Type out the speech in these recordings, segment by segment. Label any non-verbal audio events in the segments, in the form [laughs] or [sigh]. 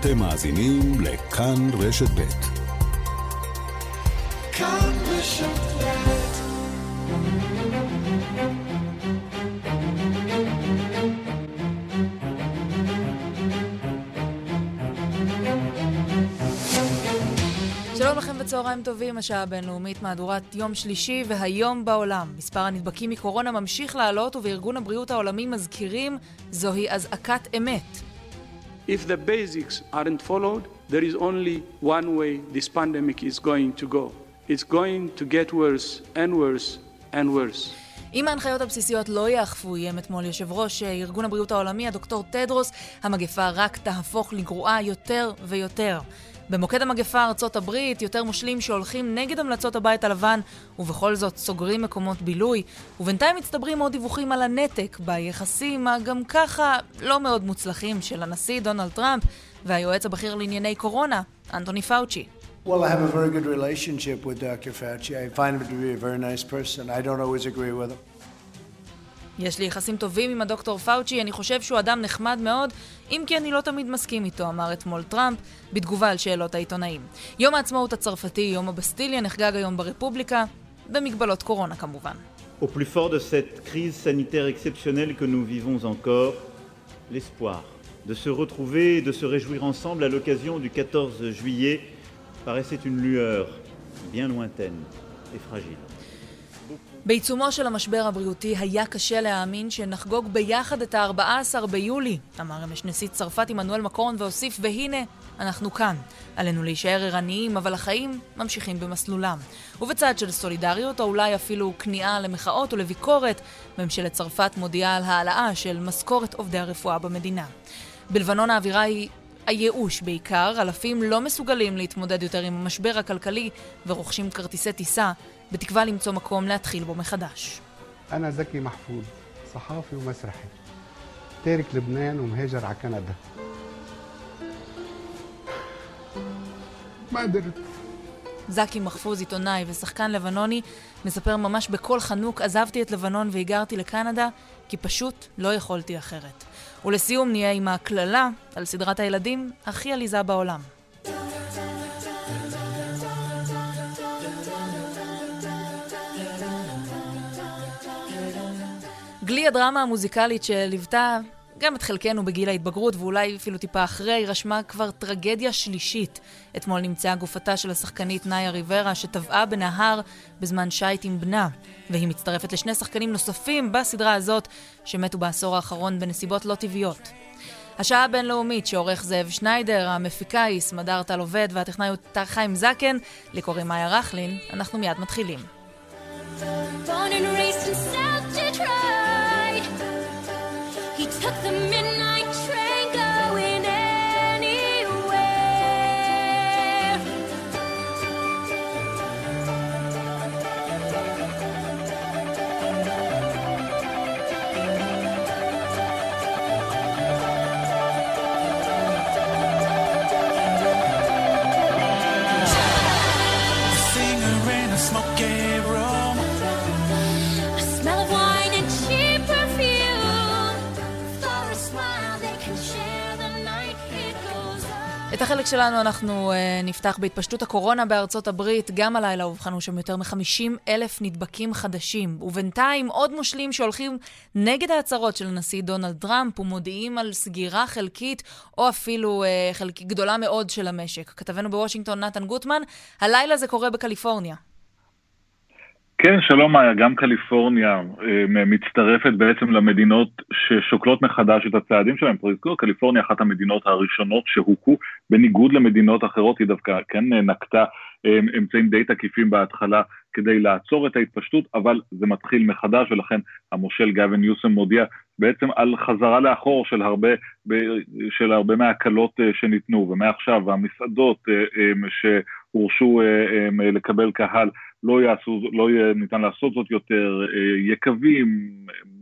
אתם מאזינים לכאן רשת ב'. כאן רשת שלום לכם וצהריים טובים, השעה הבינלאומית מהדורת יום שלישי והיום בעולם. מספר הנדבקים מקורונה ממשיך לעלות ובארגון הבריאות העולמי מזכירים זוהי אזעקת אמת. If the basics aren't followed, there is only one way this pandemic is going to go. It's going to get worse and worse and worse. אם ההנחיות הבסיסיות לא יאכפו, איים אתמול יושב ראש ארגון הבריאות העולמי, הדוקטור טדרוס, המגפה רק תהפוך לגרועה יותר ויותר. במוקד המגפה ארצות הברית, יותר מושלים שהולכים נגד המלצות הבית הלבן, ובכל זאת סוגרים מקומות בילוי, ובינתיים מצטברים עוד דיווחים על הנתק ביחסים הגם ככה לא מאוד מוצלחים של הנשיא דונלד טראמפ והיועץ הבכיר לענייני קורונה, אנטוני פאוצ'י. Well, I have a very good relationship with Dr. Fauci. I find him to be a very nice person. I don't always agree with him. יש לי יחסים טובים עם הדוקטור פאוצ'י, אני חושב שהוא אדם נחמד מאוד, אם כי אני לא תמיד מסכים איתו, אמר אתמול טראמפ, בתגובה על שאלות העיתונאים. יום העצמאות הצרפתי, יום הבסטיליה, נחגג היום ברפובליקה, במגבלות קורונה כמובן. De se retrouver et de se réjouir ensemble à l'occasion du 14 juillet paraissait une lueur bien lointaine et fragile. בעיצומו של המשבר הבריאותי היה קשה להאמין שנחגוג ביחד את ה-14 ביולי, אמר אמש נשיא צרפת עמנואל מקורן והוסיף, והנה, אנחנו כאן. עלינו להישאר ערניים, אבל החיים ממשיכים במסלולם. ובצד של סולידריות, או אולי אפילו כניעה למחאות ולביקורת, ממשלת צרפת מודיעה על העלאה של משכורת עובדי הרפואה במדינה. בלבנון האווירה היא הייאוש בעיקר, אלפים לא מסוגלים להתמודד יותר עם המשבר הכלכלי ורוכשים כרטיסי טיסה בתקווה למצוא מקום להתחיל בו מחדש. أنا زكي محفوظ صحافي ومسرحي تارك لبنان ومهاجر على كندا ما قدرت זקי מחפוז, עיתונאי ושחקן לבנוני, מספר ממש בקול חנוק, עזבתי את לבנון והיגרתי לקנדה, כי פשוט לא יכולתי אחרת. ולסיום נהיה עם הקללה על סדרת הילדים הכי עליזה בעולם. גלי הדרמה המוזיקלית שליוותה גם את חלקנו בגיל ההתבגרות, ואולי אפילו טיפה אחרי, רשמה כבר טרגדיה שלישית. אתמול נמצאה גופתה של השחקנית נאיה ריברה, שטבעה בנהר בזמן שייט עם בנה, והיא מצטרפת לשני שחקנים נוספים בסדרה הזאת, שמתו בעשור האחרון בנסיבות לא טבעיות. השעה הבינלאומית שעורך זאב שניידר, המפיקה היא סמדר טל עובד והטכנאי הוא חיים זקן, לי קוראים מאיה רכלין, אנחנו מיד מתחילים. Born and raised in took the החלק שלנו אנחנו uh, נפתח בהתפשטות הקורונה בארצות הברית. גם הלילה אובחנו שם יותר מ-50 אלף נדבקים חדשים. ובינתיים עוד מושלים שהולכים נגד ההצהרות של הנשיא דונלד טראמפ ומודיעים על סגירה חלקית או אפילו uh, חלקית גדולה מאוד של המשק. כתבנו בוושינגטון נתן גוטמן, הלילה זה קורה בקליפורניה. כן, שלום מאיה, גם קליפורניה אה, מצטרפת בעצם למדינות ששוקלות מחדש את הצעדים שלהם. קליפורניה אחת המדינות הראשונות שהוכו, בניגוד למדינות אחרות, היא דווקא כן נקטה אה, אמצעים די תקיפים בהתחלה כדי לעצור את ההתפשטות, אבל זה מתחיל מחדש, ולכן המושל גאווין יוסם מודיע בעצם על חזרה לאחור של הרבה, של הרבה מההקלות אה, שניתנו, ומעכשיו המסעדות שהורשו לקבל קהל, לא, יעשו, לא יהיה ניתן לעשות זאת יותר, יקבים,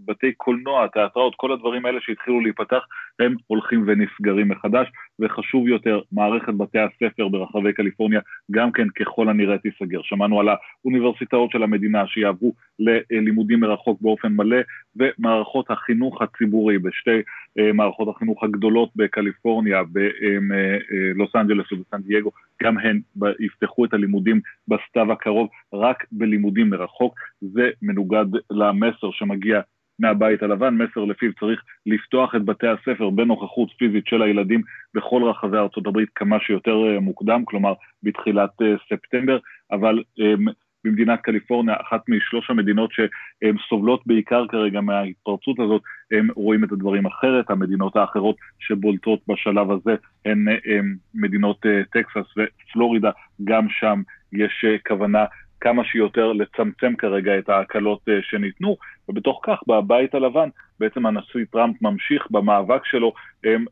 בתי קולנוע, תיאטראות, כל הדברים האלה שהתחילו להיפתח, הם הולכים ונסגרים מחדש, וחשוב יותר, מערכת בתי הספר ברחבי קליפורניה גם כן ככל הנראה תיסגר. שמענו על האוניברסיטאות של המדינה שיעברו ללימודים מרחוק באופן מלא, ומערכות החינוך הציבורי בשתי אה, מערכות החינוך הגדולות בקליפורניה, בלוס אנג'לס ובסן דייגו, גם הן יפתחו את הלימודים בסתיו הקרוב רק בלימודים מרחוק. זה מנוגד למסר שמגיע מהבית הלבן, מסר לפיו צריך לפתוח את בתי הספר בנוכחות פיזית של הילדים בכל רחבי הברית כמה שיותר אה, מוקדם, כלומר בתחילת אה, ספטמבר, אבל um, במדינת קליפורניה, אחת משלוש המדינות שסובלות בעיקר כרגע מההתפרצות הזאת, הם רואים את הדברים אחרת, המדינות האחרות שבולטות בשלב הזה הן, הן מדינות אה, טקסס ופלורידה, גם שם יש כוונה כמה שיותר לצמצם כרגע את ההקלות אה, שניתנו, ובתוך כך בבית הלבן בעצם הנשיא טראמפ ממשיך במאבק שלו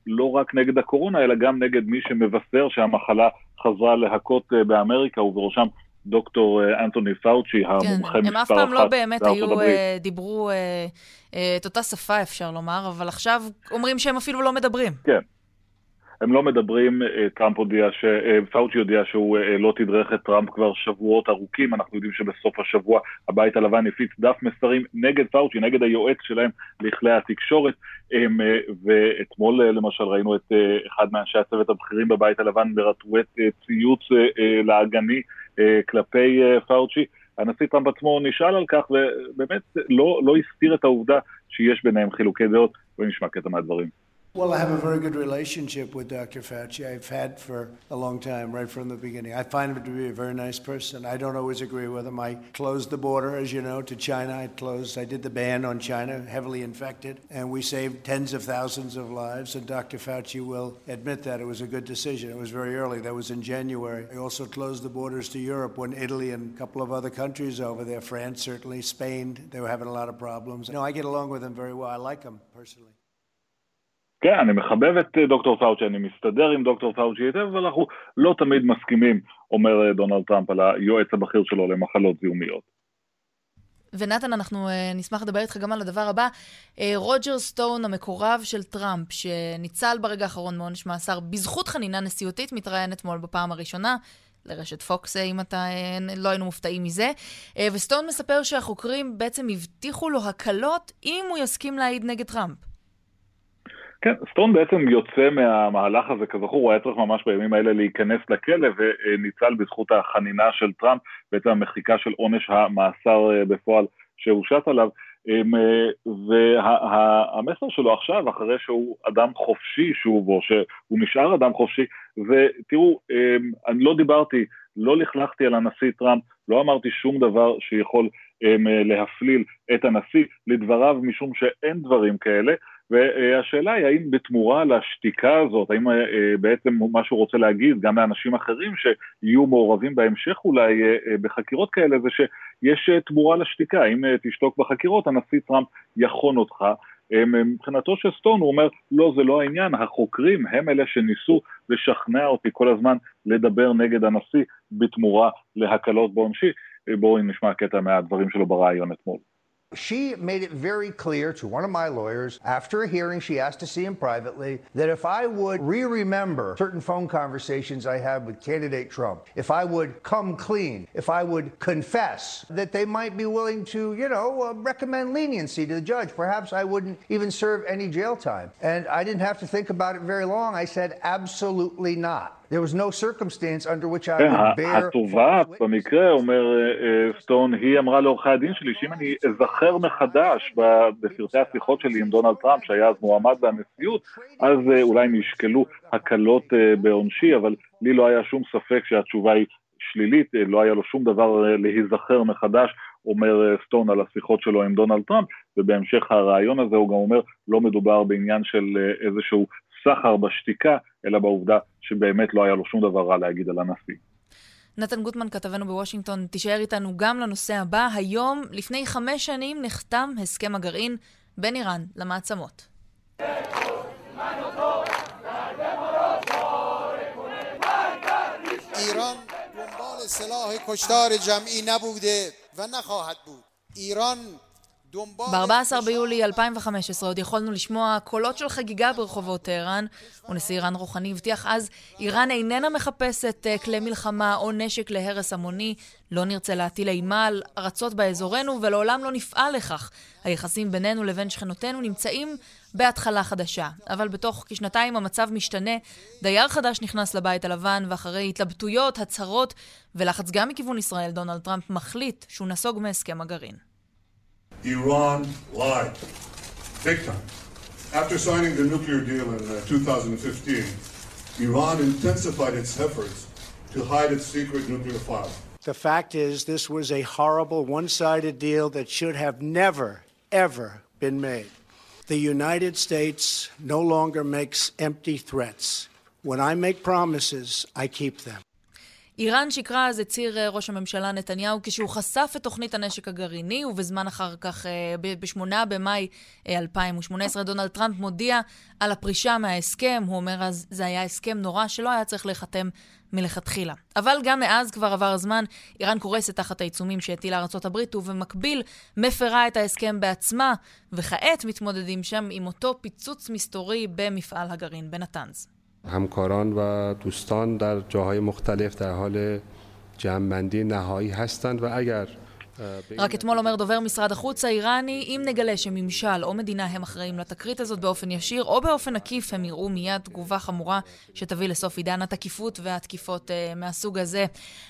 לא רק נגד הקורונה, אלא גם נגד מי שמבשר שהמחלה חזרה להכות אה, באמריקה, ובראשם דוקטור אה, אנטוני פאוצ'י, המומחה כן, מספר אחת הם אף פעם לא באמת היו, הברית. דיברו את אותה שפה, אפשר לומר, אבל עכשיו אומרים שהם אפילו לא מדברים. כן. הם לא מדברים, אה, טראמפ הודיע, ש... אה, פאוצ'י הודיע שהוא אה, לא תדרך את טראמפ כבר שבועות ארוכים, אנחנו יודעים שבסוף השבוע הבית הלבן הפיץ דף מסרים נגד פאוצ'י, נגד היועץ שלהם לכלי התקשורת, ואתמול למשל ראינו את אחד מאנשי הצוות הבכירים בבית הלבן מרטווט ציוץ לעגני כלפי פאוצ'י. הנשיא טראמפ עצמו נשאל על כך, ובאמת לא, לא הסתיר את העובדה שיש ביניהם חילוקי דעות, ונשמע קטע מהדברים. Well, I have a very good relationship with Dr. Fauci. I've had for a long time, right from the beginning. I find him to be a very nice person. I don't always agree with him. I closed the border, as you know, to China. I closed, I did the ban on China, heavily infected, and we saved tens of thousands of lives. And Dr. Fauci will admit that it was a good decision. It was very early. That was in January. I also closed the borders to Europe when Italy and a couple of other countries over there, France certainly, Spain, they were having a lot of problems. No, I get along with him very well. I like him personally. כן, אני מחבב את אה, דוקטור פאוצ'י, אני מסתדר עם דוקטור פאוצ'י היטב, אבל אנחנו לא תמיד מסכימים, אומר אה, דונלד טראמפ על היועץ הבכיר שלו למחלות זיהומיות. ונתן, אנחנו אה, נשמח לדבר איתך גם על הדבר הבא. רוג'ר סטון, המקורב של טראמפ, שניצל ברגע האחרון מעונש מאסר בזכות חנינה נשיאותית, מתראיין אתמול בפעם הראשונה. לרשת פוקס, אם אתה, לא היינו מופתעים מזה. וסטון מספר שהחוקרים בעצם הבטיחו לו הקלות אם הוא יסכים להעיד נגד טראמפ. כן, סטון בעצם יוצא מהמהלך הזה, כזכור, הוא היה צריך ממש בימים האלה להיכנס לכלא וניצל בזכות החנינה של טראמפ, בעצם המחיקה של עונש המאסר אה, בפועל שהושת עליו. אמ, אה, והמסר שלו עכשיו, אחרי שהוא אדם חופשי שוב, או שהוא נשאר אדם חופשי, ותראו, אמ, אני לא דיברתי, לא לכלכתי על הנשיא טראמפ, לא אמרתי שום דבר שיכול אמ, להפליל את הנשיא, לדבריו, משום שאין דברים כאלה. והשאלה היא האם בתמורה לשתיקה הזאת, האם אה, בעצם מה שהוא רוצה להגיד גם לאנשים אחרים שיהיו מעורבים בהמשך אולי אה, אה, בחקירות כאלה זה שיש תמורה לשתיקה, האם תשתוק בחקירות הנשיא טראמפ יחון אותך. מבחינתו של סטון הוא אומר לא זה לא העניין, החוקרים הם אלה שניסו לשכנע אותי כל הזמן לדבר נגד הנשיא בתמורה להקלות בעונשי, בואו נשמע קטע מהדברים שלו בריאיון אתמול. She made it very clear to one of my lawyers after a hearing she asked to see him privately that if I would re remember certain phone conversations I had with candidate Trump, if I would come clean, if I would confess, that they might be willing to, you know, uh, recommend leniency to the judge. Perhaps I wouldn't even serve any jail time. And I didn't have to think about it very long. I said, absolutely not. There was no circumstance under which I would bear... התובעת במקרה, אומר סטון, היא אמרה לעורכי הדין שלי שאם אני אזכר מחדש בפרטי השיחות שלי עם דונלד טראמפ, שהיה אז מועמד בנשיאות, אז אולי נשקלו הקלות בעונשי, אבל לי לא היה שום ספק שהתשובה היא שלילית, לא היה לו שום דבר להיזכר מחדש, אומר סטון על השיחות שלו עם דונלד טראמפ, ובהמשך הרעיון הזה הוא גם אומר, לא מדובר בעניין של איזשהו סחר בשתיקה, אלא בעובדה שבאמת לא היה לו שום דבר רע להגיד על הנשיא. נתן גוטמן, כתבנו בוושינגטון, תישאר איתנו גם לנושא הבא. היום, לפני חמש שנים, נחתם הסכם הגרעין בין איראן למעצמות. ایران دنبال سلاح کشتار جمعی نبوده و نخواهد بود ایران ב-14 ביולי 2015 עוד יכולנו לשמוע קולות של חגיגה ברחובות טהרן, ונשיא איראן רוחני הבטיח אז, איראן איננה מחפשת אה, כלי מלחמה או נשק להרס המוני, לא נרצה להטיל אימה על ארצות באזורנו ולעולם לא נפעל לכך. היחסים בינינו לבין שכנותינו נמצאים בהתחלה חדשה. אבל בתוך כשנתיים המצב משתנה, דייר חדש נכנס לבית הלבן, ואחרי התלבטויות, הצהרות ולחץ גם מכיוון ישראל, דונלד טראמפ מחליט שהוא נסוג מהסכם הגרעין. Iran lied. Big time. After signing the nuclear deal in uh, 2015, Iran intensified its efforts to hide its secret nuclear file. The fact is, this was a horrible one sided deal that should have never, ever been made. The United States no longer makes empty threats. When I make promises, I keep them. איראן שיקרה אז הצהיר אה, ראש הממשלה נתניהו כשהוא חשף את תוכנית הנשק הגרעיני, ובזמן אחר כך, אה, ב-8 במאי 2018, דונלד טראמפ מודיע על הפרישה מההסכם. הוא אומר אז, זה היה הסכם נורא שלא היה צריך להיחתם מלכתחילה. אבל גם מאז כבר עבר הזמן, איראן קורסת תחת העיצומים שהטילה ארה"ב, ובמקביל מפרה את ההסכם בעצמה, וכעת מתמודדים שם עם אותו פיצוץ מסתורי במפעל הגרעין בנתנז. همکاران و دوستان در جاهای مختلف در حال جمعبندی نهایی هستند و اگر רק אתמול אומר דובר משרד החוץ האיראני, אם נגלה שממשל או מדינה הם אחראים לתקרית הזאת באופן ישיר או באופן עקיף, הם יראו מיד תגובה חמורה שתביא לסוף עידן התקיפות והתקיפות uh, מהסוג הזה.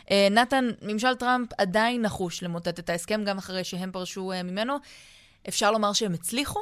Uh, נתן, ממשל טראמפ עדיין נחוש למוטט את ההסכם גם אחרי שהם פרשו uh, ממנו. אפשר לומר שהם הצליחו?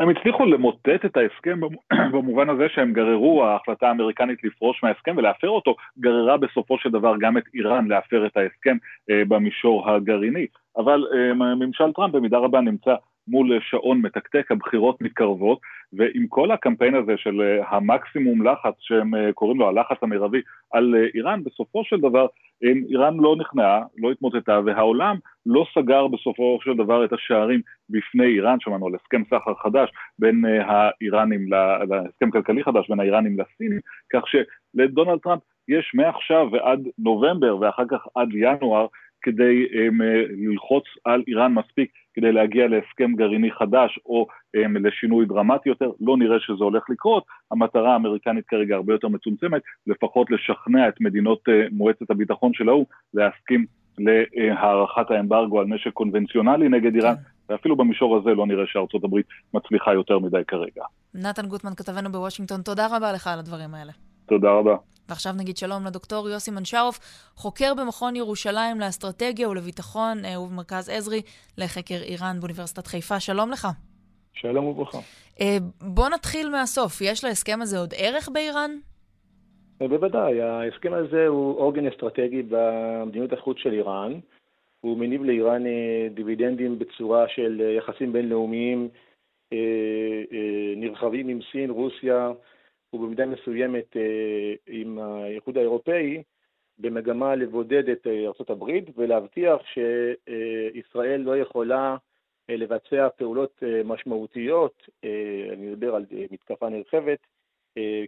הם הצליחו למוטט את ההסכם [clears throat] במובן הזה שהם גררו, ההחלטה האמריקנית לפרוש מההסכם ולהפר אותו, גררה בסופו של דבר גם את איראן להפר את ההסכם אה, במישור הגרעיני. אבל אה, ממשל טראמפ במידה רבה נמצא מול שעון מתקתק, הבחירות מתקרבות, ועם כל הקמפיין הזה של אה, המקסימום לחץ שהם אה, קוראים לו הלחץ המרבי על אה, איראן, בסופו של דבר איראן לא נכנעה, לא התמוטטה, והעולם לא סגר בסופו של דבר את השערים בפני איראן, שמענו על הסכם סחר חדש בין האיראנים, להסכם כלכלי חדש בין האיראנים לסינים, כך שלדונלד טראמפ יש מעכשיו ועד נובמבר ואחר כך עד ינואר כדי um, ללחוץ על איראן מספיק כדי להגיע להסכם גרעיני חדש או um, לשינוי דרמטי יותר, לא נראה שזה הולך לקרות, המטרה האמריקנית כרגע הרבה יותר מצומצמת, לפחות לשכנע את מדינות uh, מועצת הביטחון של האו"ם להסכים להארכת האמברגו על נשק קונבנציונלי נגד איראן, ואפילו במישור הזה לא נראה שארצות הברית מצליחה יותר מדי כרגע. נתן גוטמן, כתבנו בוושינגטון, תודה רבה לך על הדברים האלה. תודה רבה. ועכשיו נגיד שלום לדוקטור יוסי מנשרוף, חוקר במכון ירושלים לאסטרטגיה ולביטחון אה, ובמרכז עזרי לחקר איראן באוניברסיטת חיפה. שלום לך. שלום וברכה. אה, בוא נתחיל מהסוף. יש להסכם הזה עוד ערך באיראן? אה, בוודאי. ההסכם הזה הוא עוגן אסטרטגי במדיניות החוץ של איראן. הוא מניב לאיראן דיבידנדים בצורה של יחסים בינלאומיים נרחבים עם סין, רוסיה, ובמידה מסוימת אה, עם האיחוד האירופאי במגמה לבודד את אה, ארה"ב ולהבטיח שישראל לא יכולה אה, לבצע פעולות משמעותיות, אני מדבר על מתקפה נרחבת,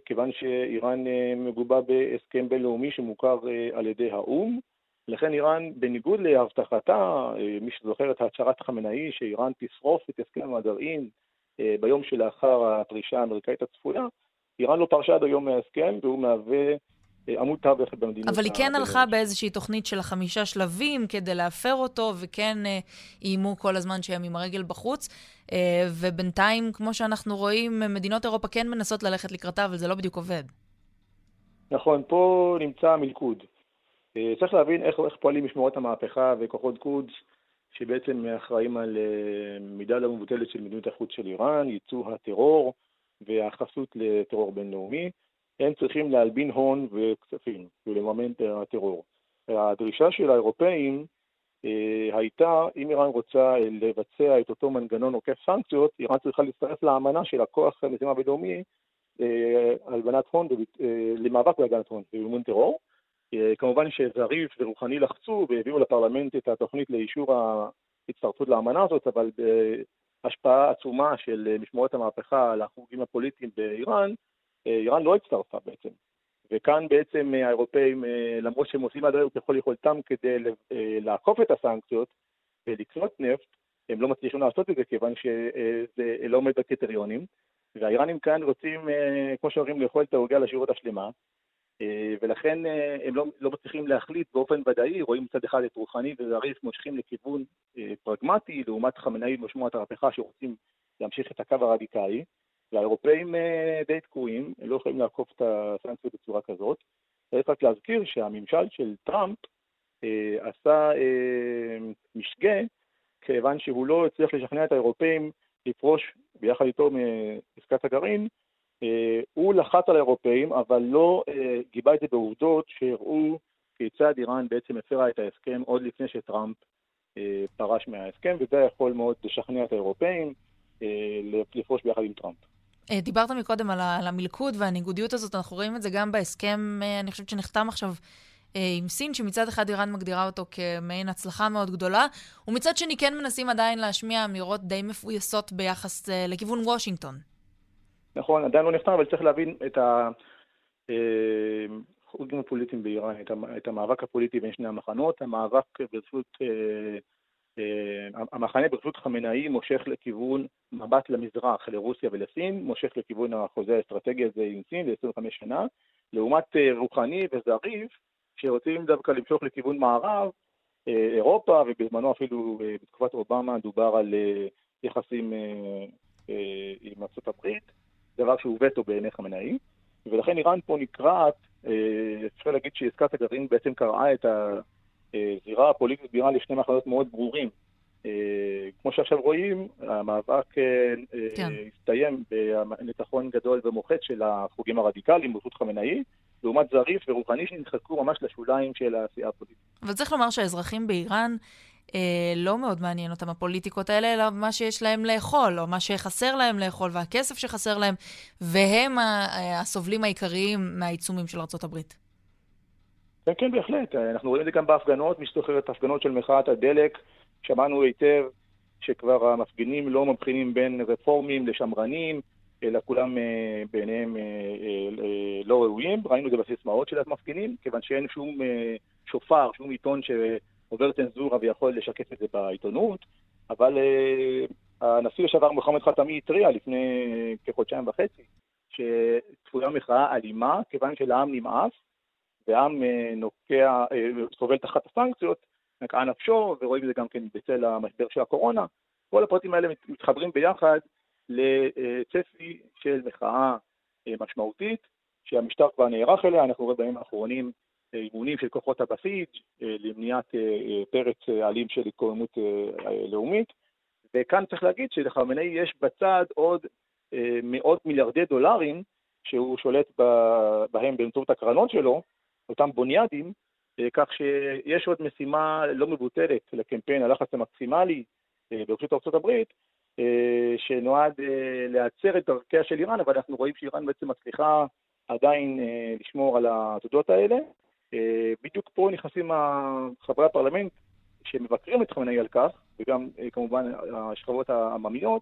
כיוון שאיראן מגובה בהסכם בינלאומי שמוכר על ידי האו"ם. לכן איראן, בניגוד להבטחתה, מי שזוכר את הצהרת חמינאי, שאיראן תשרוף את הסכם הגרעין ביום שלאחר הפרישה האמריקאית הצפויה, איראן לא פרשה עד היום מההסכם, והוא מהווה אה, עמוד תווך במדינות... אבל היא כן הלכה באיזושהי תוכנית של החמישה שלבים כדי להפר אותו, וכן אה, איימו כל הזמן שהם עם הרגל בחוץ. אה, ובינתיים, כמו שאנחנו רואים, מדינות אירופה כן מנסות ללכת לקראתה, אבל זה לא בדיוק עובד. נכון, פה נמצא המלכוד. צריך להבין איך, איך פועלים משמורות המהפכה וכוחות קודס, שבעצם אחראים על מידה לא מבוטלת של מדיניות החוץ של איראן, ייצוא הטרור, והחסות לטרור בינלאומי, הם צריכים להלבין הון וכספים ולממן את הטרור. הדרישה של האירופאים אה, הייתה, אם איראן רוצה לבצע את אותו מנגנון עוקף סנקציות, איראן צריכה להצטרף לאמנה של הכוח המשימה הבינלאומי אה, הלבנת הון, אה, למאבק בהגנת הון ומימון טרור. אה, כמובן שזריף ורוחני לחצו והביאו לפרלמנט את התוכנית לאישור ההצטרפות לאמנה הזאת, אבל השפעה עצומה של אה, משמורת המהפכה על החוגים הפוליטיים באיראן, אה, איראן לא הצטרפה בעצם. וכאן בעצם אה, האירופאים, למרות שהם עושים עד היום ככל יכולתם כדי לעקוף את הסנקציות ולקנות נפט, הם לא מצליחים לעשות את זה כיוון שזה לא עומד בקריטריונים, והאיראנים כאן רוצים, כמו שאומרים, לאכול את העוגה לשירות השלמה, ולכן אה, הם לא, לא מצליחים להחליט באופן ודאי, רואים מצד אחד את רוחני וזריף מושכים לכיוון אה, פרגמטי, לעומת חמינאי ושמועת המהפכה שרוצים להמשיך את הקו הרדיקלי, והאירופאים אה, די תקועים, הם לא יכולים לעקוף את הסנקציות בצורה כזאת. צריך רק להזכיר שהממשל של טראמפ אה, עשה אה, משגה, כיוון שהוא לא הצליח לשכנע את האירופאים לפרוש ביחד איתו מעסקת הגרעין, אה, הוא לחץ על האירופאים, אבל לא אה, גיבה את זה בעובדות שהראו כיצד איראן בעצם הפרה את ההסכם עוד לפני שטראמפ אה, פרש מההסכם, וזה יכול מאוד לשכנע את האירופאים אה, לפרוש ביחד עם טראמפ. אה, דיברת מקודם על, המלכוד והניגודיות הזאת, אנחנו רואים את זה גם בהסכם, אה, אני חושבת שנחתם עכשיו אה, עם סין, שמצד אחד איראן מגדירה אותו כמעין הצלחה מאוד גדולה, ומצד שני כן מנסים עדיין להשמיע אמירות די מפויסות ביחס אה, לכיוון וושינגטון. נכון, עדיין לא נחתם, אבל צריך להבין את החוגים הפוליטיים באיראן, את המ- את המאבק הפוליטי בין שני המחנות. המאבק ברשות, אה, אה, המחנה ברשות חמינאי מושך לכיוון מבט למזרח, לרוסיה ולסין, מושך לכיוון החוזה האסטרטגי הזה עם סין ל-25 שנה, לעומת אה, רוחני וזריף, שרוצים דווקא למשוך לכיוון מערב, אה, אירופה, ובזמנו אפילו אה, בתקופת אובמה דובר על אה, יחסים אה, אה, עם ארצות הברית. דבר שהוא וטו בעיני חמינאי, ולכן איראן פה נקרעת, אה, אפשר להגיד שעסקת הגרעין בעצם קרעה את הזירה הפוליטית באיראן לשני מחנות מאוד ברורים. אה, כמו שעכשיו רואים, המאבק אה, אה, כן. הסתיים בניצחון גדול ומוחץ של החוגים הרדיקליים ברשות חמינאי, לעומת זריף ורוחני שנדחקו ממש לשוליים של העשייה הפוליטית. אבל צריך לומר שהאזרחים באיראן, אה, לא מאוד מעניין אותם הפוליטיקות האלה, אלא מה שיש להם לאכול, או מה שחסר להם לאכול, והכסף שחסר להם, והם ה- אה, הסובלים העיקריים מהעיצומים של ארה"ב. כן, כן, בהחלט. אנחנו רואים את זה גם בהפגנות, מי שזוכר את ההפגנות של מחאת הדלק, שמענו היטב שכבר המפגינים לא מבחינים בין רפורמים לשמרנים, אלא כולם אה, בעיניהם אה, אה, לא ראויים. ראינו את זה בסיסמאות של המפגינים, כיוון שאין שום אה, שופר, שום עיתון שעובר צנזורה ויכול לשקף את זה בעיתונות, אבל אה, הנשיא לשעבר מוחמד חתמי התריע לפני כחודשיים וחצי, שצפויה מחאה אלימה, כיוון שלעם נמאס, והעם אה, נוקע, אה, סובל תחת הסנקציות, נקעה נפשו, ורואים את זה גם כן בצל המשבר של הקורונה. כל הפרטים האלה מת- מתחברים ביחד לצפי של מחאה אה, משמעותית, שהמשטר כבר נערך אליה, אנחנו רואים בימים האחרונים אימונים של כוחות הבסיס אה, למניעת אה, אה, פרץ אלים של התקוממות לאומית, וכאן צריך להגיד שלחמינאי יש בצד עוד מאות מיליארדי דולרים שהוא שולט בהם באמצעות הקרנות שלו, אותם בוניאדים, כך שיש עוד משימה לא מבוטלת לקמפיין הלחץ המקסימלי ברשות ארה"ב, שנועד להצר את דרכיה של איראן, אבל אנחנו רואים שאיראן בעצם מצליחה עדיין לשמור על העתודות האלה. אה, בדיוק פה נכנסים חברי הפרלמנט שמבקרים את חמינאי על כך, וגם אה, כמובן השכבות העממיות,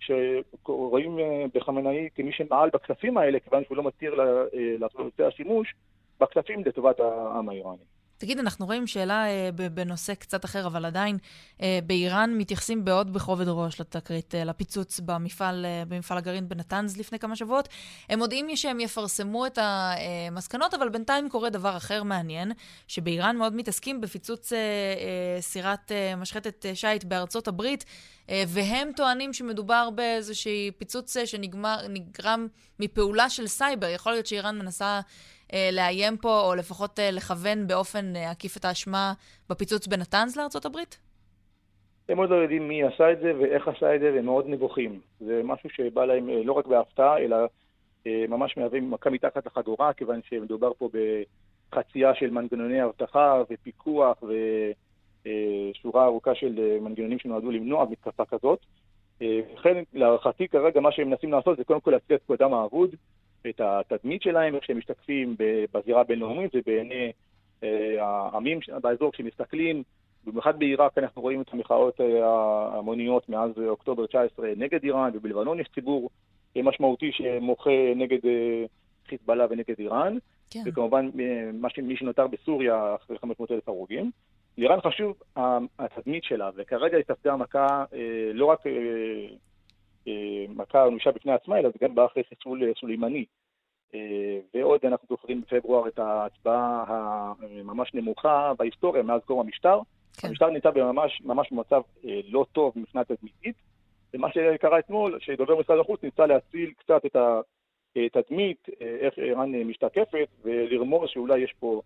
שרואים אה, בחמינאי כמי שמעל בכספים האלה, כיוון שהוא לא מתיר לעשות יותר שימוש בכספים לטובת העם האיראני. תגיד, אנחנו רואים שאלה אה, בנושא קצת אחר, אבל עדיין אה, באיראן מתייחסים בעוד בכובד ראש לתקרית, אה, לפיצוץ במפעל, אה, במפעל הגרעין בנתנז לפני כמה שבועות. הם מודיעים שהם יפרסמו את המסקנות, אבל בינתיים קורה דבר אחר מעניין, שבאיראן מאוד מתעסקים בפיצוץ אה, אה, סירת אה, משחטת אה, שיט בארצות הברית, אה, והם טוענים שמדובר באיזשהי פיצוץ אה, שנגרם מפעולה של סייבר. יכול להיות שאיראן מנסה... אה, לאיים פה, או לפחות אה, לכוון באופן אה, עקיף את האשמה בפיצוץ בנתנז לארצות הברית? הם עוד לא יודעים מי עשה את זה ואיך עשה את זה, והם מאוד נבוכים. זה משהו שבא להם לא רק בהפתעה, אלא ממש מהווים מכה מתחת לחגורה, כיוון שמדובר פה בחצייה של מנגנוני אבטחה ופיקוח ושורה ארוכה של מנגנונים שנועדו למנוע מתקפה כזאת. לכן, להערכתי כרגע מה שהם מנסים לעשות זה קודם כל להציע את כבודם האבוד, את התדמית שלהם, איך שהם משתקפים בזירה הבינלאומית ובעיני אה, העמים באזור שמסתכלים במיוחד בעיראק אנחנו רואים את המחאות אה, ההמוניות מאז אה, אוקטובר 19 נגד איראן, ובלבנון יש ציבור משמעותי שמוחה נגד חיזבאללה ונגד איראן, כן. וכמובן מי שנותר בסוריה אחרי 500 אלף הרוגים. לאיראן חשוב התדמית שלה, וכרגע היא ספגה מכה לא רק מכה אנושה בפני עצמה, אלא זה גם בא אחרי חיסול אה, סולימני. אה, ועוד אנחנו זוכרים בפברואר את ההצבעה הממש נמוכה בהיסטוריה מאז קום המשטר. כן. המשטר נמצא בממש ממש במצב אה, לא טוב מבחינה תדמיתית, ומה שקרה אתמול, שדובר משרד החוץ ניסה להציל קצת את התדמית, איך איראן משתקפת, ולרמוז שאולי יש פה...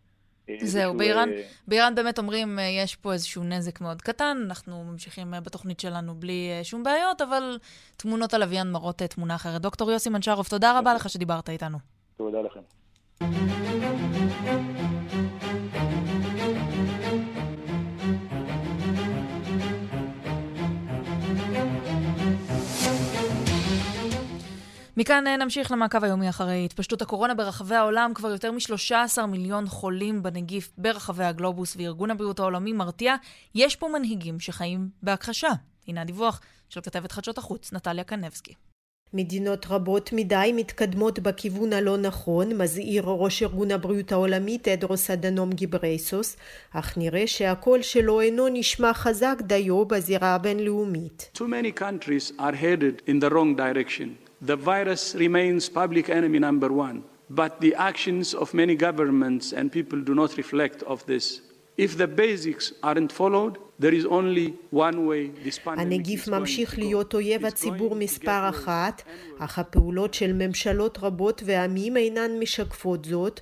זהו, באיראן, אה, באיראן באמת אומרים, אה, יש פה איזשהו נזק מאוד קטן, אנחנו ממשיכים אה, בתוכנית שלנו בלי שום בעיות, אבל תמונות הלוויין מראות תמונה אחרת. דוקטור יוסי מנשרוב, תודה רבה לך שדיברת איתנו. תודה לכם. מכאן אה, נמשיך למעקב היומי אחרי התפשטות הקורונה ברחבי העולם. כבר יותר מ-13 מיליון חולים בנגיף ברחבי הגלובוס, וארגון הבריאות העולמי מרתיע, יש פה מנהיגים שחיים בהכחשה. הנה הדיווח של כתבת חדשות החוץ, נטליה קנבסקי. מדינות רבות מדי מתקדמות בכיוון הלא נכון, מזהיר ראש ארגון הבריאות העולמי תדרוס אדנום גיברייסוס, אך נראה שהקול שלו אינו נשמע חזק דיו בזירה הבינלאומית. Too many countries are headed in the wrong direction. The virus remains public enemy number one, but the actions of many governments and people do not reflect of this. If the basics aren't followed, there is only one way this pandemic הנגיף ממשיך. להיות אויב הציבור מספר אחת. אך הפעולות של ממשלות רבות ועמים אינן משקפות זאת.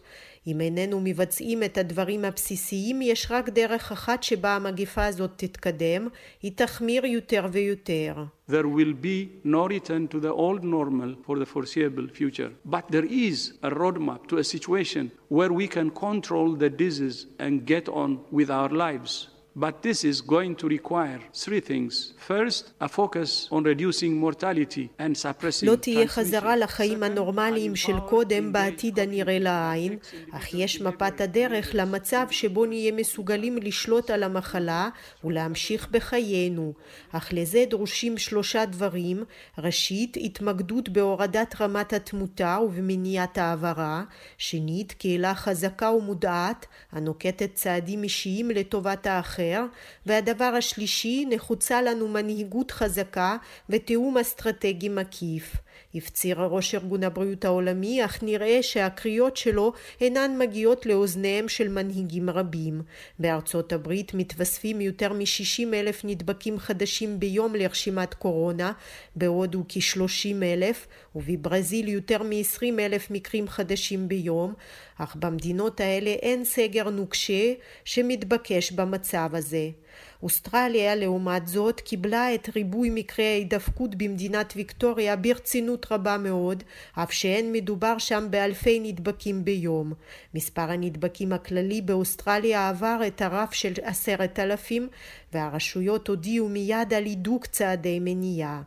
אם איננו מבצעים את הדברים הבסיסיים, יש רק דרך אחת שבה המגפה הזאת תתקדם, היא תחמיר יותר ויותר. There will be no return to the old normal for the foreseeable future. But there is a roadmap to a situation where we can control the disease and get on with our lives. But this is going to require three things. First, a focus on reducing mortality and suppressing לא תהיה. חזרה לחיים הנורמליים של קודם בעתיד הנראה לעין, אך יש מפת הדרך. למצב שבו נהיה מסוגלים לשלוט על המחלה ולהמשיך בחיינו. אך לזה דרושים שלושה דברים. ראשית, התמקדות בהורדת רמת התמותה ובמניעת העברה. שנית, קהילה חזקה ומודעת, הנוקטת צעדים אישיים לטובת האחר. והדבר השלישי, נחוצה לנו מנהיגות חזקה ותיאום אסטרטגי מקיף. הפציר ראש ארגון הבריאות העולמי, אך נראה שהקריאות שלו אינן מגיעות לאוזניהם של מנהיגים רבים. בארצות הברית מתווספים יותר מ-60 אלף נדבקים חדשים ביום לרשימת קורונה, בהודו כ-30 אלף, ובברזיל יותר מ-20 אלף מקרים חדשים ביום, אך במדינות האלה אין סגר נוקשה שמתבקש במצב הזה. אוסטרליה לעומת זאת קיבלה את ריבוי מקרי ההידפקות במדינת ויקטוריה ברצינות רבה מאוד, אף שאין מדובר שם באלפי נדבקים ביום. מספר הנדבקים הכללי באוסטרליה עבר את הרף של עשרת אלפים, והרשויות הודיעו מיד על הידוק צעדי מניעה.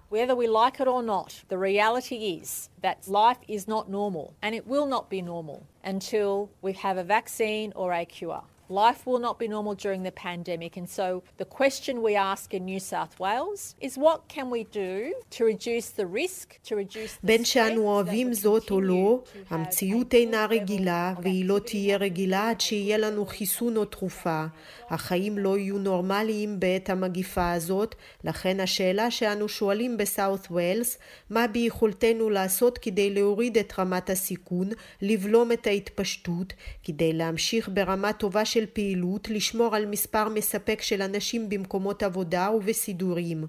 That life is not normal, and it will not be normal until we have a vaccine or a cure. Life will not be normal during the pandemic, and so the question we ask in New South Wales is what can we do to reduce the risk, to reduce the בין שאנו אוהבים זאת או לא, המציאות אינה רגילה, והיא לא תהיה רגילה עד שיהיה לנו חיסון או תרופה. החיים לא יהיו נורמליים בעת המגיפה הזאת, לכן השאלה שאנו שואלים בסאות' ווילס, מה ביכולתנו לעשות כדי להוריד את רמת הסיכון, לבלום את ההתפשטות, כדי להמשיך ברמה טובה של פעילות, לשמור על מספר מספק של אנשים במקומות עבודה ובסידורים,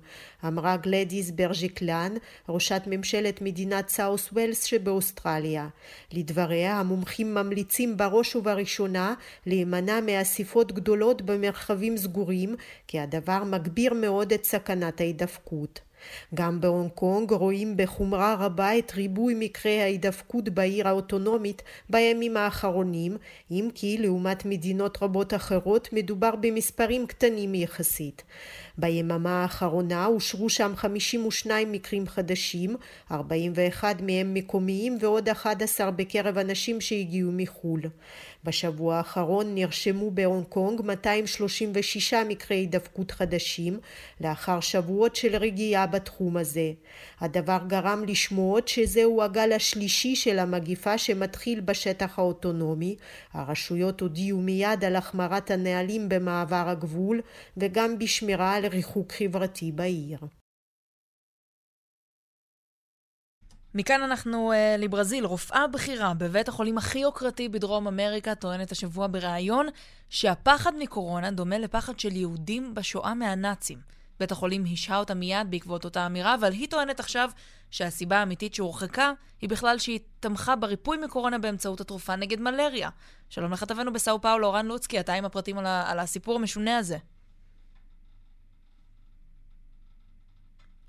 אמרה גלדיס ברג'קלן, ראשת ממשלת מדינת סאות' ווילס שבאוסטרליה. לדבריה, המומחים ממליצים בראש ובראשונה להימנע מאספות גדולות במרחבים סגורים, כי הדבר מגביר מאוד את סכנת ההידפקות. גם בהונג קונג רואים בחומרה רבה את ריבוי מקרי ההידפקות בעיר האוטונומית בימים האחרונים, אם כי לעומת מדינות רבות אחרות מדובר במספרים קטנים יחסית. ביממה האחרונה אושרו שם 52 מקרים חדשים, 41 מהם מקומיים ועוד 11 בקרב אנשים שהגיעו מחו"ל. בשבוע האחרון נרשמו בהונג קונג 236 מקרי הידבקות חדשים, לאחר שבועות של רגיעה בתחום הזה. הדבר גרם לשמועות שזהו הגל השלישי של המגיפה שמתחיל בשטח האוטונומי. הרשויות הודיעו מיד על החמרת הנהלים במעבר הגבול וגם בשמירה על ריחוק חברתי בעיר. מכאן אנחנו uh, לברזיל. רופאה בכירה בבית החולים הכי יוקרתי בדרום אמריקה טוענת השבוע בריאיון שהפחד מקורונה דומה לפחד של יהודים בשואה מהנאצים. בית החולים השהה אותה מיד בעקבות אותה אמירה, אבל היא טוענת עכשיו שהסיבה האמיתית שהורחקה היא בכלל שהיא תמכה בריפוי מקורונה באמצעות התרופה נגד מלריה. שלום לכתבנו בסאו פאולו, רן לוצקי, אתה עם הפרטים על, ה- על הסיפור המשונה הזה.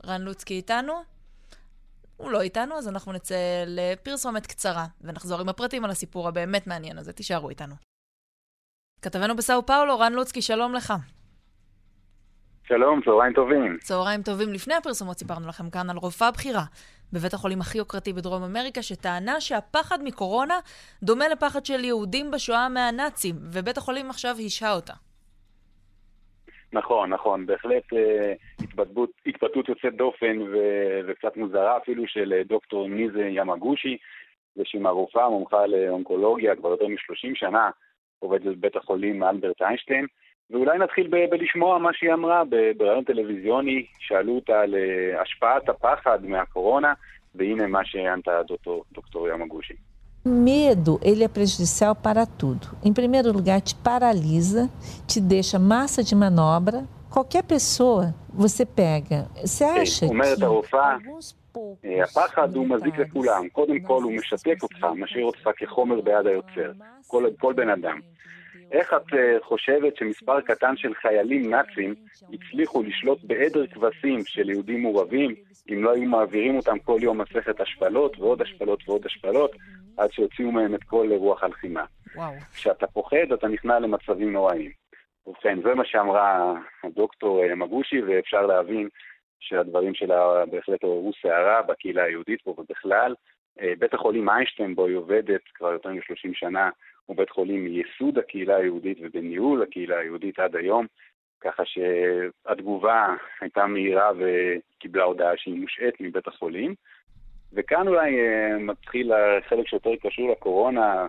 רן לוצקי איתנו? הוא לא איתנו, אז אנחנו נצא לפרסומת קצרה, ונחזור עם הפרטים על הסיפור הבאמת מעניין הזה. תישארו איתנו. כתבנו בסאו פאולו, רן לוצקי, שלום לך. שלום, צהריים טובים. צהריים טובים. לפני הפרסומות סיפרנו לכם כאן על רופאה בכירה בבית החולים הכי יוקרתי בדרום אמריקה, שטענה שהפחד מקורונה דומה לפחד של יהודים בשואה מהנאצים, ובית החולים עכשיו השהה אותה. נכון, נכון, בהחלט אה, התבטאות, התבטאות יוצאת דופן ו, וקצת מוזרה אפילו של אה, דוקטור ניזה ימגושי, ושהיא הרופאה מומחה לאונקולוגיה כבר יותר מ-30 שנה, עובדת בבית החולים אלברט איינשטיין. ואולי נתחיל ב- בלשמוע מה שהיא אמרה בראיון טלוויזיוני, שאלו אותה על אה, השפעת הפחד מהקורונה, והנה מה שענתה דוקטור, דוקטור ימגושי. Medo, ele é prejudicial para tudo. Em primeiro lugar, te paralisa, te deixa massa de manobra. Qualquer pessoa, você pega. Você acha אומרת que הרופאה, אה, הפחד הוא מזיק לכולם. קודם כל הוא משתק אותך, משאיר אותך כחומר ביד היוצר. כל, כל בן אדם. איך את אה, חושבת שמספר קטן של חיילים נאצים הצליחו לשלוט בעדר כבשים של יהודים מעורבים, אם לא היו מעבירים אותם כל יום מסכת השפלות ועוד השפלות ועוד השפלות, עד שהוציאו מהם את כל רוח הלחימה. וואו. כשאתה פוחד, אתה נכנע למצבים נוראים. ובכן, זה מה שאמרה הדוקטור אה, מגושי, ואפשר להבין שהדברים שלה בהחלט עוררו סערה בקהילה היהודית פה ובכלל. אה, בית החולים איינשטיין, בו היא עובדת כבר יותר מ-30 שנה, הוא בית חולים מייסוד הקהילה היהודית ובניהול הקהילה היהודית עד היום, ככה שהתגובה הייתה מהירה וקיבלה הודעה שהיא מושעת מבית החולים. וכאן אולי אה, מתחיל החלק שיותר קשור לקורונה,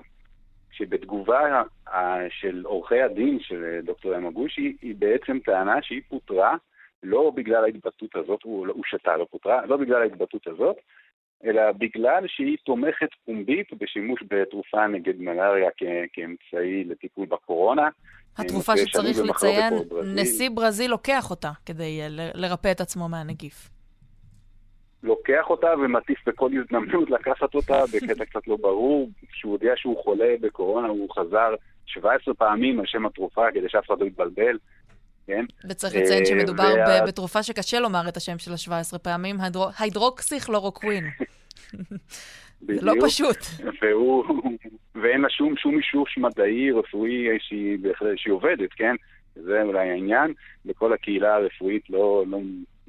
שבתגובה אה, של עורכי הדין של אה, דוקטור ימגושי, היא בעצם טענה שהיא פוטרה לא בגלל ההתבטאות הזאת, הוא הוא שתה, לא פוטרה, לא בגלל ההתבטאות הזאת, אלא בגלל שהיא תומכת פומבית בשימוש בתרופה נגד מלאריה כ- כאמצעי לטיפול בקורונה. התרופה שצריך לציין, פה בברזיל. נשיא ברזיל לוקח אותה כדי ל- לרפא את עצמו מהנגיף. לוקח אותה ומטיף בכל הזדמנות לקחת אותה [laughs] בקטע קצת לא ברור. כשהוא הודיע שהוא חולה בקורונה, הוא חזר 17 פעמים על שם התרופה כדי שאף אחד לא יתבלבל. כן? וצריך לציין שמדובר וה- בתרופה שקשה לומר את השם שלה 17 פעמים, הידרו- היידרוקסיכלורוקווין. [laughs] זה לא. פשוט. [laughs] והוא, ואין לה שום, שום אישור מדעי, רפואי, שהיא, שהיא עובדת, כן? זה אולי העניין. וכל הקהילה הרפואית לא, לא,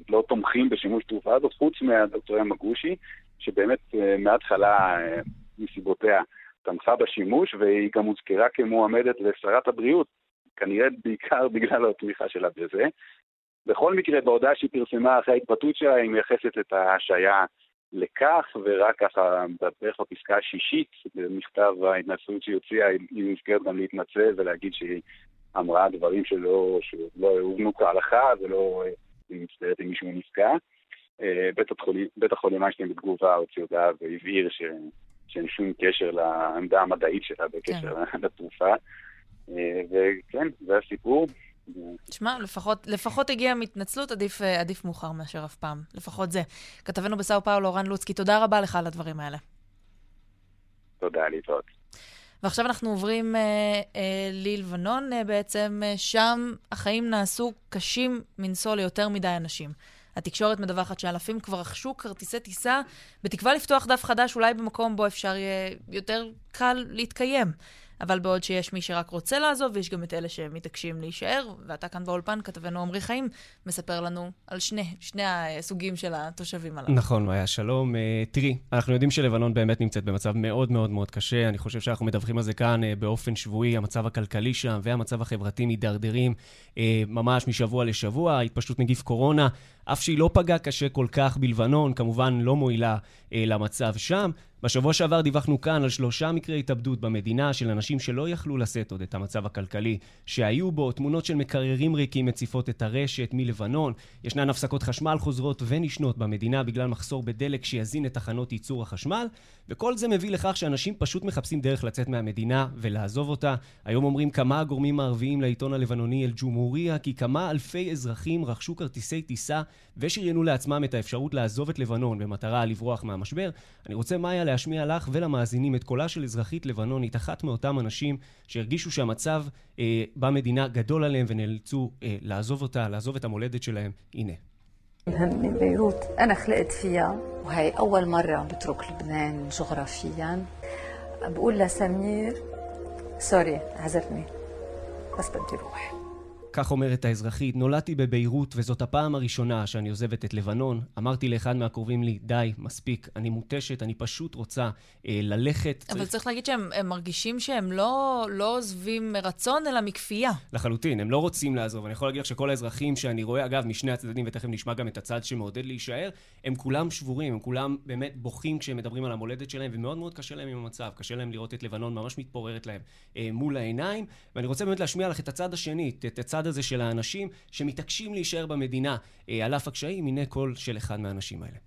לא תומכים בשימוש תרופה הזאת, חוץ מהדוקטור ימגושי, שבאמת אה, מההתחלה, אה, מסיבותיה, תמכה בשימוש, והיא גם הוזכרה כמועמדת לשרת הבריאות, כנראה בעיקר [laughs] בגלל התמיכה שלה בזה. בכל מקרה, בהודעה שהיא פרסמה אחרי ההתבטאות שלה, היא מייחסת את ההשעיה לכך, ורק ככה בערך בפסקה השישית במכתב ההתנצלות שהיא הוציאה, היא- נזכרת גם להתנצל ולהגיד שהיא אמרה דברים שלא, שלא הובנו כהלכה ולא אה, מצטערת אם מישהו נפגע. אה, בית החולים, איינשטיין בתגובה הוציא הודעה והבהיר שאין שום קשר לעמדה המדעית שלה בקשר [laughs] לתרופה. אה, וכן, זה הסיפור. תשמע, לפחות, לפחות הגיעה מהתנצלות, עדיף, אה, עדיף מאוחר מאשר אף פעם. לפחות זה. כתבנו בסאו פאולו, רן לוצקי, תודה רבה לך על הדברים האלה. תודה, להתראות. ועכשיו אנחנו עוברים אה, אה, ללבנון אה, בעצם, אה, שם החיים נעשו קשים מנשוא ליותר מדי אנשים. התקשורת מדווחת שאלפים כבר רכשו כרטיסי טיסה בתקווה לפתוח דף חדש אולי במקום בו אפשר יהיה יותר קל להתקיים. אבל בעוד שיש מי שרק רוצה לעזוב, ויש גם את אלה שמתעקשים להישאר, ואתה כאן באולפן, כתבנו עמרי חיים, מספר לנו על שני, שני הסוגים של התושבים הללו. נכון, מאיה, שלום. אה, תראי, אנחנו יודעים שלבנון באמת נמצאת במצב מאוד מאוד מאוד קשה. אני חושב שאנחנו מדווחים על זה כאן אה, באופן שבועי. המצב הכלכלי שם והמצב החברתי מידרדרים אה, ממש משבוע לשבוע. התפשטות נגיף קורונה אף שהיא לא פגעה קשה כל כך בלבנון, כמובן לא מועילה אה, למצב שם. בשבוע שעבר דיווחנו כאן על שלושה מקרי התאבדות במדינה של אנשים שלא יכלו לשאת עוד את המצב הכלכלי שהיו בו, תמונות של מקררים ריקים מציפות את הרשת מלבנון, ישנן הפסקות חשמל חוזרות ונשנות במדינה בגלל מחסור בדלק שיזין את תחנות ייצור החשמל, וכל זה מביא לכך שאנשים פשוט מחפשים דרך לצאת מהמדינה ולעזוב אותה. היום אומרים כמה הגורמים הערביים לעיתון הלבנוני אל-ג'ומהוריה כי כמה אלפי אזרחים רכשו כרטיסי טיסה ושריינו לעצמם את האפשרות לעזוב את לבנון במטרה לברוח מהמשבר. אני רוצה, מאיה, להשמיע לך ולמאזינים את קולה של אזרחית לבנונית, אחת מאותם אנשים שהרגישו שהמצב אה, במדינה גדול עליהם ונאלצו אה, לעזוב אותה, לעזוב את המולדת שלהם. הנה. يهمني بيروت أنا خلقت فيها وهي أول مرة بترك لبنان جغرافيا بقول لسمير سوري عذرني بس بدي روح כך אומרת האזרחית, נולדתי בביירות וזאת הפעם הראשונה שאני עוזבת את לבנון. אמרתי לאחד מהקרובים לי, די, מספיק, אני מותשת, אני פשוט רוצה אה, ללכת. אבל צריך... צריך להגיד שהם הם מרגישים שהם לא, לא עוזבים מרצון, אלא מכפייה. לחלוטין, הם לא רוצים לעזוב. אני יכול להגיד לך שכל האזרחים שאני רואה, אגב, משני הצדדים, ותכף נשמע גם את הצד שמעודד להישאר, הם כולם שבורים, הם כולם באמת בוכים כשהם מדברים על המולדת שלהם, ומאוד מאוד קשה להם עם המצב. קשה להם לראות את לבנון ממש מתפוררת להם אה, מול העיניים. ואני רוצה באמת להשמיע לך את הצד השני, את הצד הזה של האנשים שמתעקשים להישאר במדינה אה, על אף הקשיים, הנה קול של אחד מהאנשים האלה.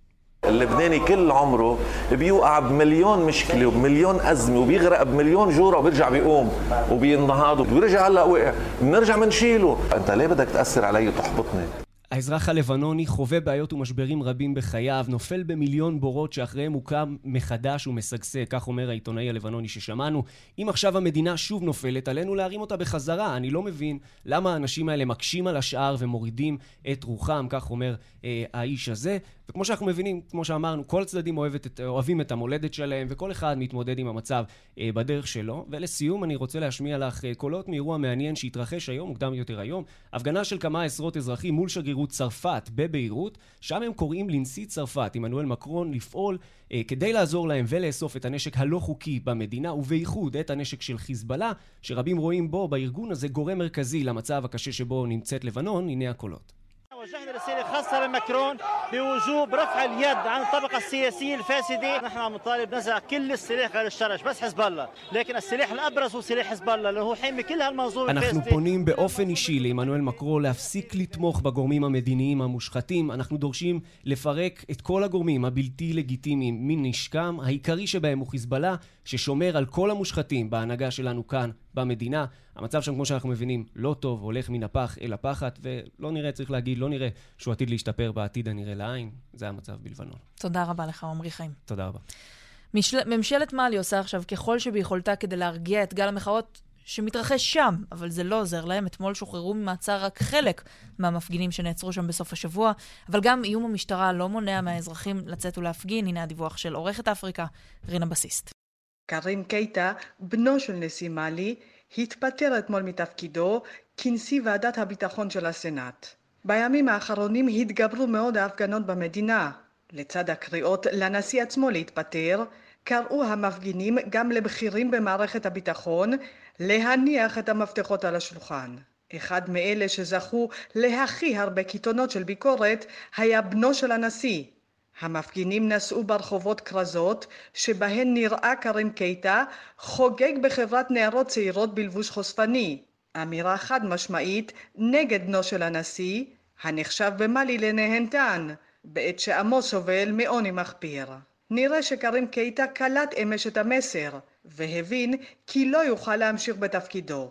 اللبناني كل عمره بيوقع بمليون مشكله وبمليون ازمه وبيغرق بمليون جوره وبيرجع بيقوم وبينهض وبيرجع هلا وقع بنرجع بنشيله انت ليه بدك تاثر علي وتحبطني האזרח הלבנוני חווה בעיות ומשברים רבים בחייו, נופל במיליון בורות שאחריהם הוא קם מחדש ומשגשג, כך אומר העיתונאי הלבנוני ששמענו. אם עכשיו המדינה שוב נופלת, עלינו להרים אותה בחזרה. אני לא מבין למה האנשים האלה מקשים על השאר ומורידים את רוחם, כך אומר אה, האיש הזה. וכמו שאנחנו מבינים, כמו שאמרנו, כל הצדדים אוהבת אוהבים את המולדת שלהם, וכל אחד מתמודד עם המצב אה, בדרך שלו. ולסיום, אני רוצה להשמיע לך אה, קולות מאירוע מעניין שהתרחש היום, מוקדם יותר היום. הפגנה של כמה עשרות אזרחים מול שגרירות צרפת בביירות, שם הם קוראים לנשיא צרפת, עמנואל מקרון, לפעול אה, כדי לעזור להם ולאסוף את הנשק הלא חוקי במדינה, ובייחוד את הנשק של חיזבאללה, שרבים רואים בו, בארגון הזה, גורם מרכזי למצב הקשה שבו נמצאת לבנון. הנה הקולות. وجهنا رسالة خاصة لماكرون بوجوب رفع اليد عن الطبقة السياسية الفاسدة نحن عم نطالب نزع كل السلاح غير الشرش بس حزب الله لكن السلاح الأبرز هو سلاح حزب الله اللي هو حامي كل هالمنظومة אנחנו الفاسدة פונים באופן אישי לעמנואל מקרו להפסיק לתמוך בגורמים המדיניים המושחתים. אנחנו דורשים לפרק את כל הגורמים הבלתי לגיטימיים מנשקם. העיקרי שבהם הוא חיזבאללה, ששומר על כל המושחתים בהנהגה שלנו כאן במדינה. המצב שם, כמו שאנחנו מבינים, לא טוב, הולך מן הפח אל הפחת, ולא נראה, צריך להגיד, לא נראה שהוא עתיד להשתפר בעתיד הנראה לעין. זה המצב בלבנון. תודה רבה לך, עמרי חיים. תודה רבה. משל... ממשלת מאלי עושה עכשיו ככל שביכולתה כדי להרגיע את גל המחאות שמתרחש שם, אבל זה לא עוזר להם. אתמול שוחררו ממעצר רק חלק מהמפגינים שנעצרו שם בסוף השבוע, אבל גם איום המשטרה לא מונע מהאזרחים לצאת ולהפגין. הנה הדיווח של עורכת אפריקה, רינה בסיסט. קרים קייטה, בנו של נשיא מאלי, התפטר אתמול מתפקידו כנשיא ועדת הביטחון של הסנאט. בימים האחרונים התגברו מאוד ההפגנות במדינה. לצד הקריאות לנשיא עצמו להתפטר, קראו המפגינים גם לבכירים במערכת הביטחון להניח את המפתחות על השולחן. אחד מאלה שזכו להכי הרבה קיתונות של ביקורת היה בנו של הנשיא. המפגינים נשאו ברחובות כרזות שבהן נראה קרים קייטה חוגג בחברת נערות צעירות בלבוש חושפני. אמירה חד משמעית נגד בנו של הנשיא, הנחשב במאלי לנהנתן, בעת שעמו סובל מעוני מחפיר. נראה שקרים קייטה קלט אמש את המסר, והבין כי לא יוכל להמשיך בתפקידו,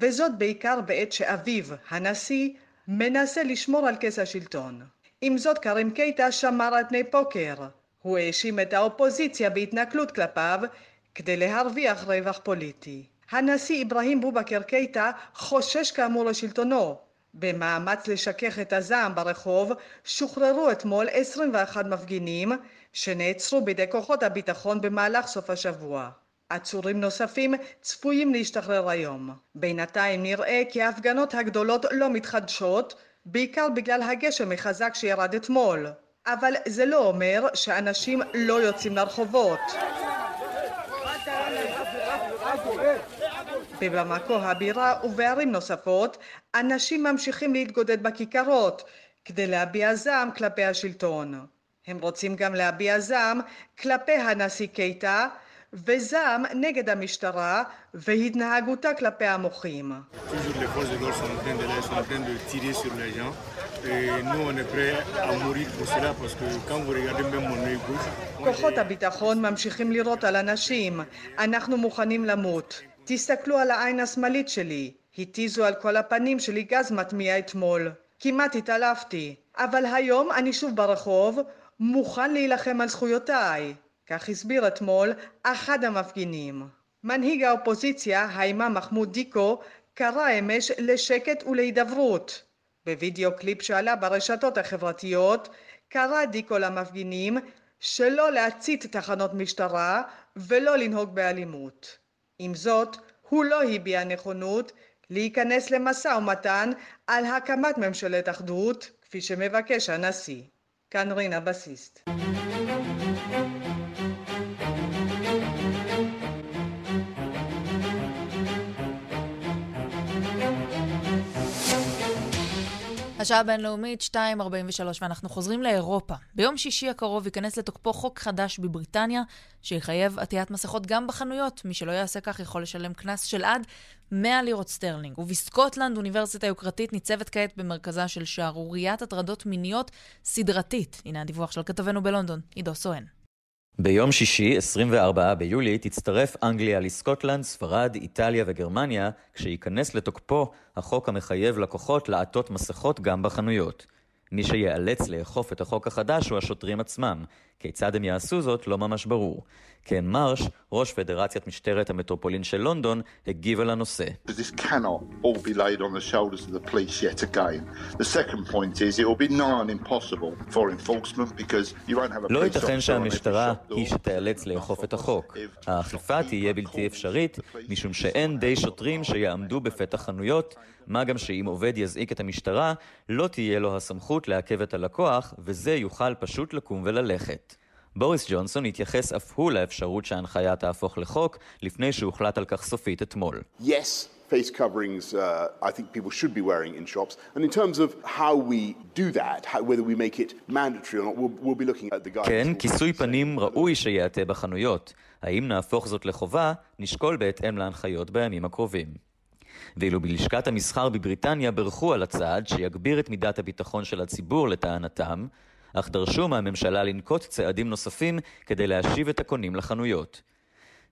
וזאת בעיקר בעת שאביו, הנשיא, מנסה לשמור על כס השלטון. עם זאת קרים קייטה שמר על פני פוקר. הוא האשים את האופוזיציה בהתנכלות כלפיו כדי להרוויח רווח פוליטי. הנשיא אברהים בובקר קייטה חושש כאמור לשלטונו. במאמץ לשכך את הזעם ברחוב שוחררו אתמול 21 מפגינים שנעצרו בידי כוחות הביטחון במהלך סוף השבוע. עצורים נוספים צפויים להשתחרר היום. בינתיים נראה כי ההפגנות הגדולות לא מתחדשות בעיקר בגלל הגשם החזק שירד אתמול. אבל זה לא אומר שאנשים לא יוצאים לרחובות. בבמקו הבירה ובערים נוספות, אנשים ממשיכים להתגודד בכיכרות, כדי להביע זעם כלפי השלטון. הם רוצים גם להביע זעם כלפי הנשיא קייטה וזעם נגד המשטרה והתנהגותה כלפי המוחים. כוחות הביטחון ממשיכים לירות על אנשים. אנחנו מוכנים למות. תסתכלו על העין השמאלית שלי. התיזו על כל הפנים שלי גז מטמיע אתמול. כמעט התעלפתי. אבל היום אני שוב ברחוב, מוכן להילחם על זכויותיי. כך הסביר אתמול אחד המפגינים. מנהיג האופוזיציה, האימאם מחמוד דיקו, קרא אמש לשקט ולהידברות. בווידאו קליפ שעלה ברשתות החברתיות, קרא דיקו למפגינים שלא להצית תחנות משטרה ולא לנהוג באלימות. עם זאת, הוא לא הביע נכונות להיכנס למשא ומתן על הקמת ממשלת אחדות, כפי שמבקש הנשיא. כאן רינה בסיסט. השעה הבינלאומית 2.43 ואנחנו חוזרים לאירופה. ביום שישי הקרוב ייכנס לתוקפו חוק חדש בבריטניה, שיחייב עטיית מסכות גם בחנויות. מי שלא יעשה כך יכול לשלם קנס של עד 100 לירות סטרלינג. ובסקוטלנד אוניברסיטה יוקרתית ניצבת כעת במרכזה של שערוריית הטרדות מיניות סדרתית. הנה הדיווח של כתבנו בלונדון, עידו סואן. ביום שישי, 24 ביולי, תצטרף אנגליה לסקוטלנד, ספרד, איטליה וגרמניה, כשייכנס לתוקפו החוק המחייב לקוחות לעטות מסכות גם בחנויות. מי שייאלץ לאכוף את החוק החדש הוא השוטרים עצמם. כיצד הם יעשו זאת לא ממש ברור. קן מרש, ראש פדרציית משטרת המטרופולין של לונדון, הגיב על הנושא. This cannot all be laid on the shoulders of the police yet again. The second point is it will be nigh on impossible for enforcement because you won't have a לא ייתכן שהמשטרה. היא שתיאלץ לאכוף את החוק. האכיפה תהיה בלתי אפשרית, משום שאין די שוטרים שיעמדו בפתח חנויות, מה גם שאם עובד יזעיק את המשטרה, לא תהיה לו הסמכות לעכב את הלקוח, וזה יוכל פשוט לקום וללכת. בוריס ג'ונסון התייחס אף הוא לאפשרות שההנחיה תהפוך לחוק, לפני שהוחלט על כך סופית אתמול. Yes, face coverings, uh, I think people should be wearing in shops. And in terms of how we do that, how, whether we make it mandatory or not, we'll, we'll be looking at the guidance. כן, כיסוי פנים ראוי שיעטה בחנויות. האם נהפוך זאת לחובה, נשקול בהתאם להנחיות בימים הקרובים. ואילו בלשכת המסחר בבריטניה בירכו על הצעד שיגביר את מידת הביטחון של הציבור לטענתם, אך דרשו מהממשלה לנקוט צעדים נוספים כדי להשיב את הקונים לחנויות.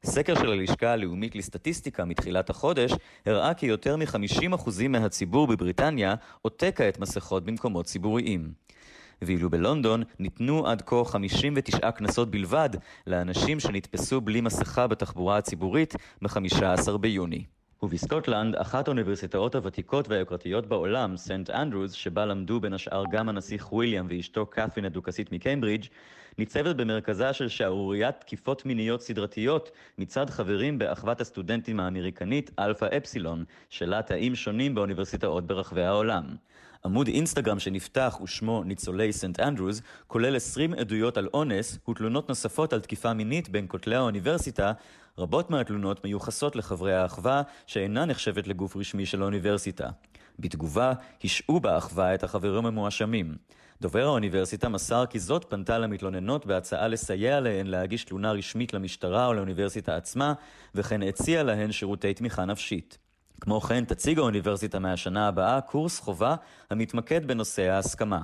סקר של הלשכה הלאומית לסטטיסטיקה מתחילת החודש הראה כי יותר מ-50% מהציבור בבריטניה עוטה כעת מסכות במקומות ציבוריים. ואילו בלונדון ניתנו עד כה 59 קנסות בלבד לאנשים שנתפסו בלי מסכה בתחבורה הציבורית ב-15 ביוני. ובסקוטלנד, אחת האוניברסיטאות הוותיקות והיוקרתיות בעולם, סנט אנדרוס, שבה למדו בין השאר גם הנסיך וויליאם ואשתו קת'רין הדוכסית מקיימברידג', ניצבת במרכזה של שערוריית תקיפות מיניות סדרתיות מצד חברים באחוות הסטודנטים האמריקנית אלפא אפסילון, שלה תאים שונים באוניברסיטאות ברחבי העולם. עמוד אינסטגרם שנפתח ושמו ניצולי סנט אנדרוס, כולל 20 עדויות על אונס ותלונות נוספות על תקיפה מינית בין כותלי האוניברסיטה, רבות מהתלונות מיוחסות לחברי האחווה, שאינה נחשבת לגוף רשמי של האוניברסיטה. בתגובה, השעו באחווה את החברים המואשמים. דובר האוניברסיטה מסר כי זאת פנתה למתלוננות בהצעה לסייע להן להגיש תלונה רשמית למשטרה או לאוניברסיטה עצמה, וכן הציע להן שירותי תמיכה נפשית. כמו כן, תציג האוניברסיטה מהשנה הבאה קורס חובה המתמקד בנושא ההסכמה.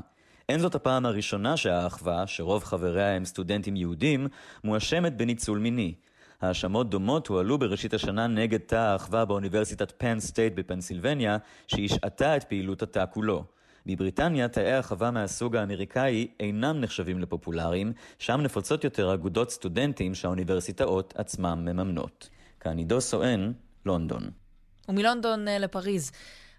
אין זאת הפעם הראשונה שהאחווה, שרוב חבריה הם סטודנטים יהודים, מואשמת בניצול מיני. האשמות דומות הועלו בראשית השנה נגד תא האחווה באוניברסיטת פן סטייט בפנסילבניה, שהשעתה את פעילות התא כולו. בבריטניה תאי אחווה מהסוג האמריקאי אינם נחשבים לפופולריים, שם נפוצות יותר אגודות סטודנטים שהאוניברסיטאות עצמם מממנות. כאן עידו סואן, לונדון. ומלונדון אה, לפריז.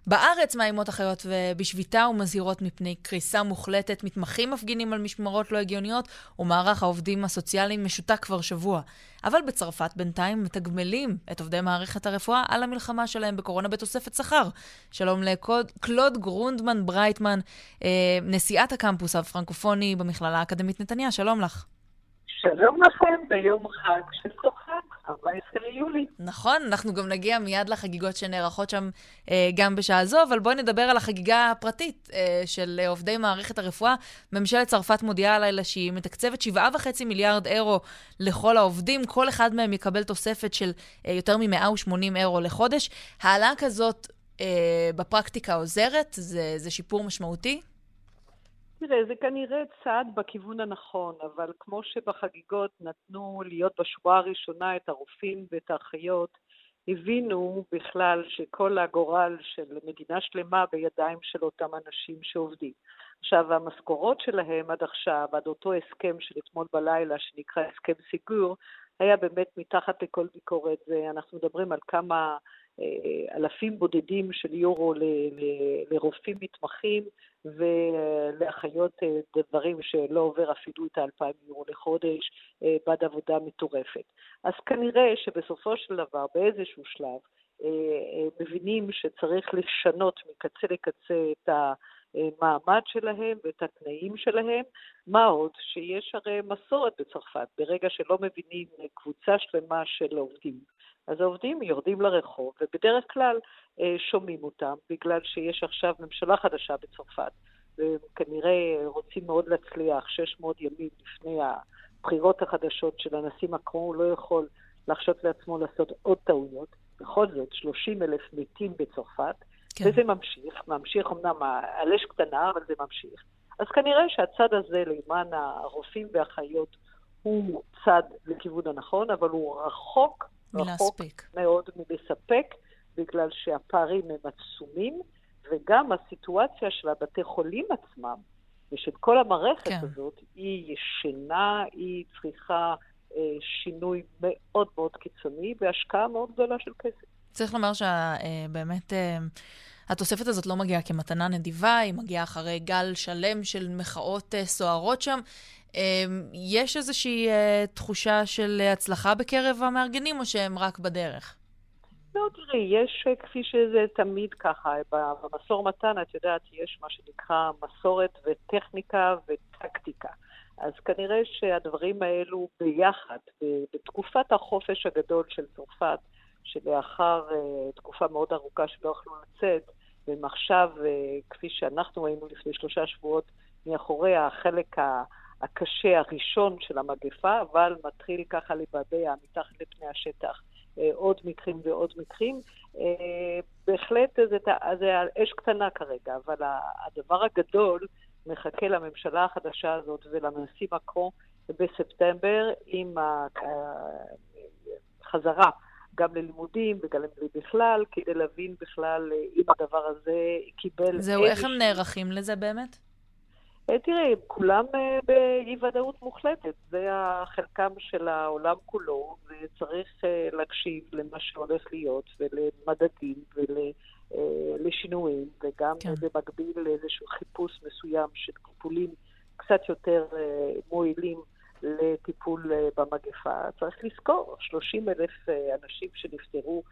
בארץ מאיימות אחיות ובשביתה ומזהירות מפני קריסה מוחלטת. מתמחים מפגינים על משמרות לא הגיוניות, ומערך העובדים הסוציאליים משותק כבר שבוע. אבל בצרפת בינתיים מתגמלים את עובדי מערכת הרפואה על המלחמה שלהם בקורונה בתוספת שכר. שלום לקלוד גרונדמן ברייטמן, אה, נשיאת הקמפוס הפרנקופוני במכללה האקדמית נתניה, שלום לך. שלום לכם ביום חג של כוחם. 14 ליולי. נכון, אנחנו גם נגיע מיד לחגיגות שנערכות שם אה, גם בשעה זו, אבל בואי נדבר על החגיגה הפרטית אה, של אה, עובדי מערכת הרפואה. ממשלת צרפת מודיעה הלילה שהיא מתקצבת 7.5 מיליארד אירו לכל העובדים, כל אחד מהם יקבל תוספת של אה, יותר מ-180 אירו לחודש. העלאה כזאת אה, בפרקטיקה עוזרת? זה, זה שיפור משמעותי? תראה, זה כנראה צעד בכיוון הנכון, אבל כמו שבחגיגות נתנו להיות בשבועה הראשונה את הרופאים ואת האחיות, הבינו בכלל שכל הגורל של מדינה שלמה בידיים של אותם אנשים שעובדים. עכשיו, המשכורות שלהם עד עכשיו, עד אותו הסכם של אתמול בלילה, שנקרא הסכם סיגור, היה באמת מתחת לכל ביקורת. אנחנו מדברים על כמה אלפים בודדים של יורו לרופאים מתמחים ולאחיות אה, דברים שלא עובר אפילו את האלפיים יורו לחודש אה, בעד עבודה מטורפת. אז כנראה שבסופו של דבר, באיזשהו שלב, מבינים שצריך לשנות מקצה לקצה את המעמד שלהם ואת התנאים שלהם. מה עוד? שיש הרי מסורת בצרפת. ברגע שלא מבינים קבוצה שלמה של עובדים אז העובדים יורדים לרחוב, ובדרך כלל אה, שומעים אותם, בגלל שיש עכשיו ממשלה חדשה בצרפת, וכנראה רוצים מאוד להצליח 600 ימים לפני הבחירות החדשות של הנשיא מקרון, הוא לא יכול להרשות לעצמו לעשות עוד טעויות. בכל זאת, 30 אלף מתים בצרפת, כן. וזה ממשיך, ממשיך אמנם על אש קטנה, אבל זה ממשיך. אז כנראה שהצד הזה למען הרופאים והאחיות הוא צד לכיוון הנכון, אבל הוא רחוק רחוק מאוד מלספק, בגלל שהפערים הם עצומים, וגם הסיטואציה של הבתי חולים עצמם, ושל כל המערכת כן. הזאת, היא ישנה, היא צריכה אה, שינוי מאוד מאוד קיצוני, והשקעה מאוד גדולה של כסף. צריך לומר שבאמת... אה, אה, התוספת הזאת לא מגיעה כמתנה נדיבה, היא מגיעה אחרי גל שלם של מחאות אה, סוערות שם. אמ, יש איזושהי אה, תחושה של הצלחה בקרב המארגנים, או שהם רק בדרך? לא, תראי, יש, אה, כפי שזה תמיד ככה, במשור מתן, את יודעת, יש מה שנקרא מסורת וטכניקה וטקטיקה. אז כנראה שהדברים האלו ביחד, בתקופת החופש הגדול של צרפת, שלאחר uh, תקופה מאוד ארוכה שלא יכלו לצאת, והם עכשיו, uh, כפי שאנחנו ראינו לפני שלושה שבועות, מאחורי החלק ה... הקשה הראשון של המגפה, אבל מתחיל ככה לבעבע מתחת לפני השטח אה, עוד מקרים ועוד מקרים. אה, בהחלט זה, זה אש קטנה כרגע, אבל הדבר הגדול מחכה לממשלה החדשה הזאת ולנשיא מקרו בספטמבר עם החזרה גם ללימודים וגם בכלל, כדי להבין בכלל אה, אם הדבר הזה קיבל... זהו, איך הם נערכים לזה באמת? אה, תראי, כולם אה, באי-ודאות מוחלטת. זה חלקם של העולם כולו, וצריך אה, להקשיב למה שהולך להיות, ולמדדים, ולשינויים, וגם כן. במקביל לאיזשהו חיפוש מסוים של טיפולים קצת יותר מועילים לטיפול במגפה. צריך לזכור, 30 אלף אנשים שנפטרו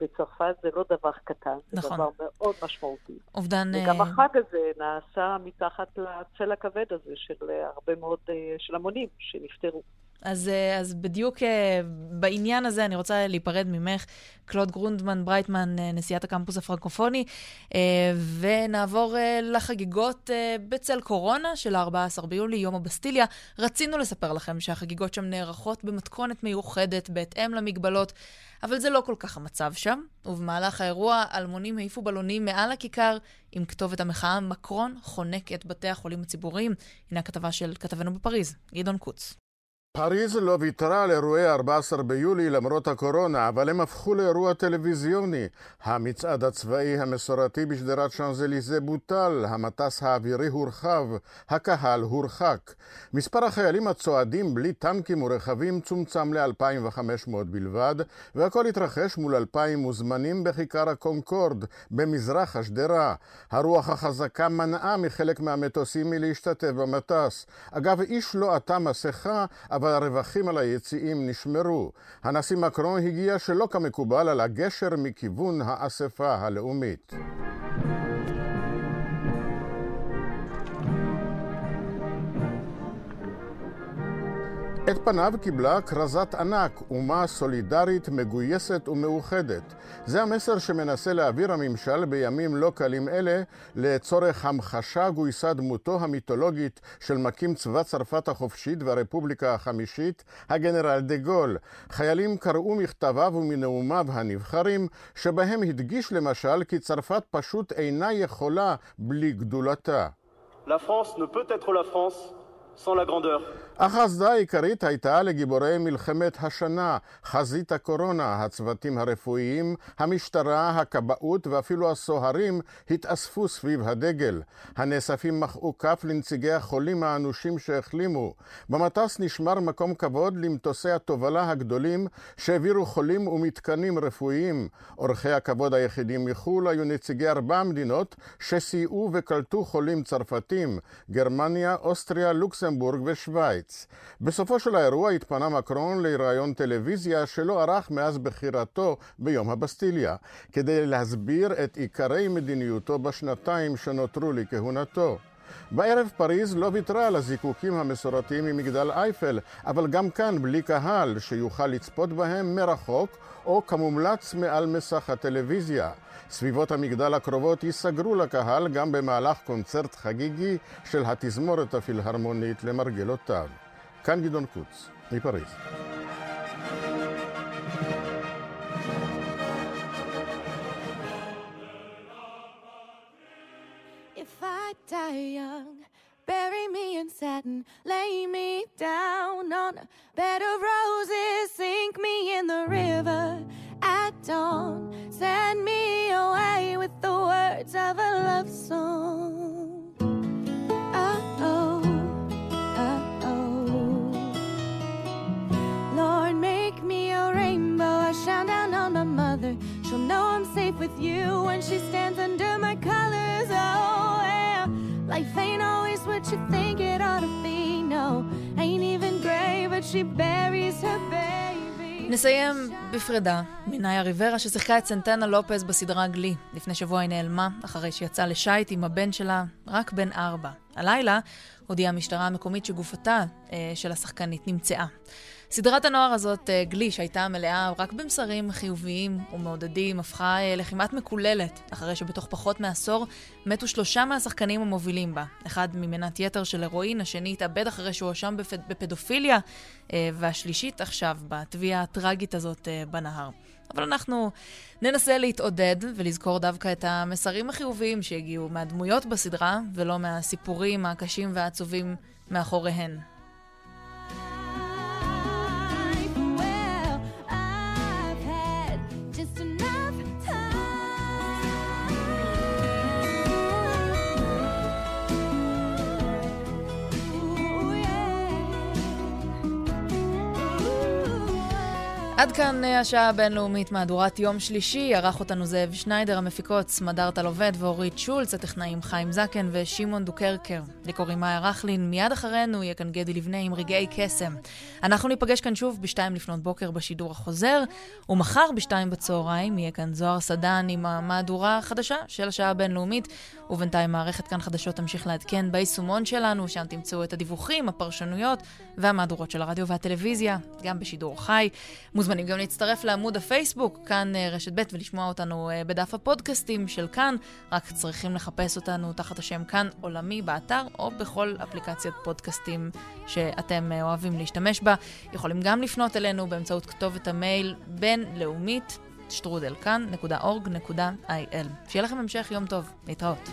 בצרפת זה לא דבר קטן, זה נכון. דבר מאוד משמעותי. אובדן... וגם אה, החג הזה נעשה מתחת לצל הכבד הזה של הרבה מאוד, אה, של המונים שנפטרו. אז, אז בדיוק בעניין הזה אני רוצה להיפרד ממך, קלוד גרונדמן ברייטמן, נשיאת הקמפוס הפרנקופוני, ונעבור לחגיגות בצל קורונה של ה-14 ביולי, יום הבסטיליה. רצינו לספר לכם שהחגיגות שם נערכות במתכונת מיוחדת בהתאם למגבלות. אבל זה לא כל כך המצב שם, ובמהלך האירוע אלמונים העיפו בלונים מעל הכיכר עם כתובת המחאה מקרון חונק את בתי החולים הציבוריים. הנה הכתבה של כתבנו בפריז, גדעון קוץ. פריז לא ויתרה על אירועי 14 ביולי למרות הקורונה, אבל הם הפכו לאירוע טלוויזיוני. המצעד הצבאי המסורתי בשדרת שאנזליזה בוטל, המטס האווירי הורחב, הקהל הורחק. מספר החיילים הצועדים בלי טנקים ורכבים צומצם ל-2,500 בלבד, והכל התרחש מול 2,000 מוזמנים בכיכר הקונקורד, במזרח השדרה. הרוח החזקה מנעה מחלק מהמטוסים מלהשתתף במטס. אגב, איש לא עטה מסכה, אבל אבל הרווחים על היציאים נשמרו. הנשיא מקרון הגיע שלא כמקובל על הגשר מכיוון האספה הלאומית. את פניו קיבלה כרזת ענק, אומה סולידרית, מגויסת ומאוחדת. זה המסר שמנסה להעביר הממשל בימים לא קלים אלה לצורך המחשה גויסה דמותו המיתולוגית של מקים צבא צרפת החופשית והרפובליקה החמישית, הגנרל דה גול. חיילים קראו מכתביו ומנאומיו הנבחרים, שבהם הדגיש למשל כי צרפת פשוט אינה יכולה בלי גדולתה. La France ne peut être la France האסדה העיקרית הייתה לגיבורי מלחמת השנה, חזית הקורונה, הצוותים הרפואיים, המשטרה, הכבאות ואפילו הסוהרים התאספו סביב הדגל. הנאספים מחאו כף לנציגי החולים האנושים שהחלימו. במטוס נשמר מקום כבוד למטוסי התובלה הגדולים שהעבירו חולים ומתקנים רפואיים. אורחי הכבוד היחידים מחו"ל היו נציגי ארבע מדינות שסייעו וקלטו חולים צרפתים, גרמניה, אוסטריה, לוקסמבורג ושווייץ. הקיץ. בסופו של האירוע התפנה מקרון לראיון טלוויזיה שלא ערך מאז בחירתו ביום הבסטיליה, כדי להסביר את עיקרי מדיניותו בשנתיים שנותרו לכהונתו. בערב פריז לא ויתרה על הזיקוקים המסורתיים ממגדל אייפל, אבל גם כאן בלי קהל שיוכל לצפות בהם מרחוק או כמומלץ מעל מסך הטלוויזיה. סביבות המגדל הקרובות ייסגרו לקהל גם במהלך קונצרט חגיגי של התזמורת הפילהרמונית למרגלותיו. כאן גדעון קוץ, מפריז. Bury me in satin, lay me down on a bed of roses, sink me in the river at dawn. You when she stands under my colors. Oh, yeah. Life ain't always what you think it ought to be. No, ain't even gray, but she buries her baby. נסיים בפרידה מנאיה ריברה ששיחקה את סנטנה לופז בסדרה גלי. לפני שבוע היא נעלמה, אחרי שיצאה לשייט עם הבן שלה, רק בן ארבע. הלילה הודיעה המשטרה המקומית שגופתה אה, של השחקנית נמצאה. סדרת הנוער הזאת, אה, גלי, שהייתה מלאה רק במסרים חיוביים ומעודדים, הפכה אה, לכמעט מקוללת, אחרי שבתוך פחות מעשור מתו שלושה מהשחקנים המובילים בה. אחד ממנת יתר של הירואין, השני התאבד אחרי שהוא הואשם בפדופיליה, אה, והשלישית עכשיו בתביעה הטראגית הזאת בנהר. אבל אנחנו ננסה להתעודד ולזכור דווקא את המסרים החיוביים שהגיעו מהדמויות בסדרה, ולא מהסיפורים הקשים והעצובים מאחוריהן. עד כאן אה, השעה הבינלאומית, מהדורת יום שלישי. ערך אותנו זאב שניידר, המפיקות סמדארטה לובד ואורית שולץ, הטכנאים חיים זקן ושמעון דוקרקר. לי קוראים מאיה רכלין, מיד אחרינו יהיה כאן גדי לבנה עם רגעי קסם. אנחנו ניפגש כאן שוב בשתיים לפנות בוקר בשידור החוזר, ומחר בשתיים בצהריים יהיה כאן זוהר סדן עם המהדורה החדשה של השעה הבינלאומית, ובינתיים מערכת כאן חדשות תמשיך לעדכן ביישומון שלנו, שם תמצאו את הדיווחים, הפרשנויות והמהדורות של הרדיו והטלוויזיה, גם בשידור חי. מוזמנים גם להצטרף לעמוד הפייסבוק, כאן אה, רשת ב', ולשמוע אותנו אה, בדף הפודקאסטים של כאן. רק צריכים לחפש אותנו תחת השם כאן עולמי באתר, או בכל אפליקציית פודקאסטים שאתם אה, אוהבים להשתמש בה. יכולים גם לפנות אלינו באמצעות כתובת המייל בינלאומית, שטרודלכאן.org.il. שיהיה לכם המשך יום טוב. להתראות.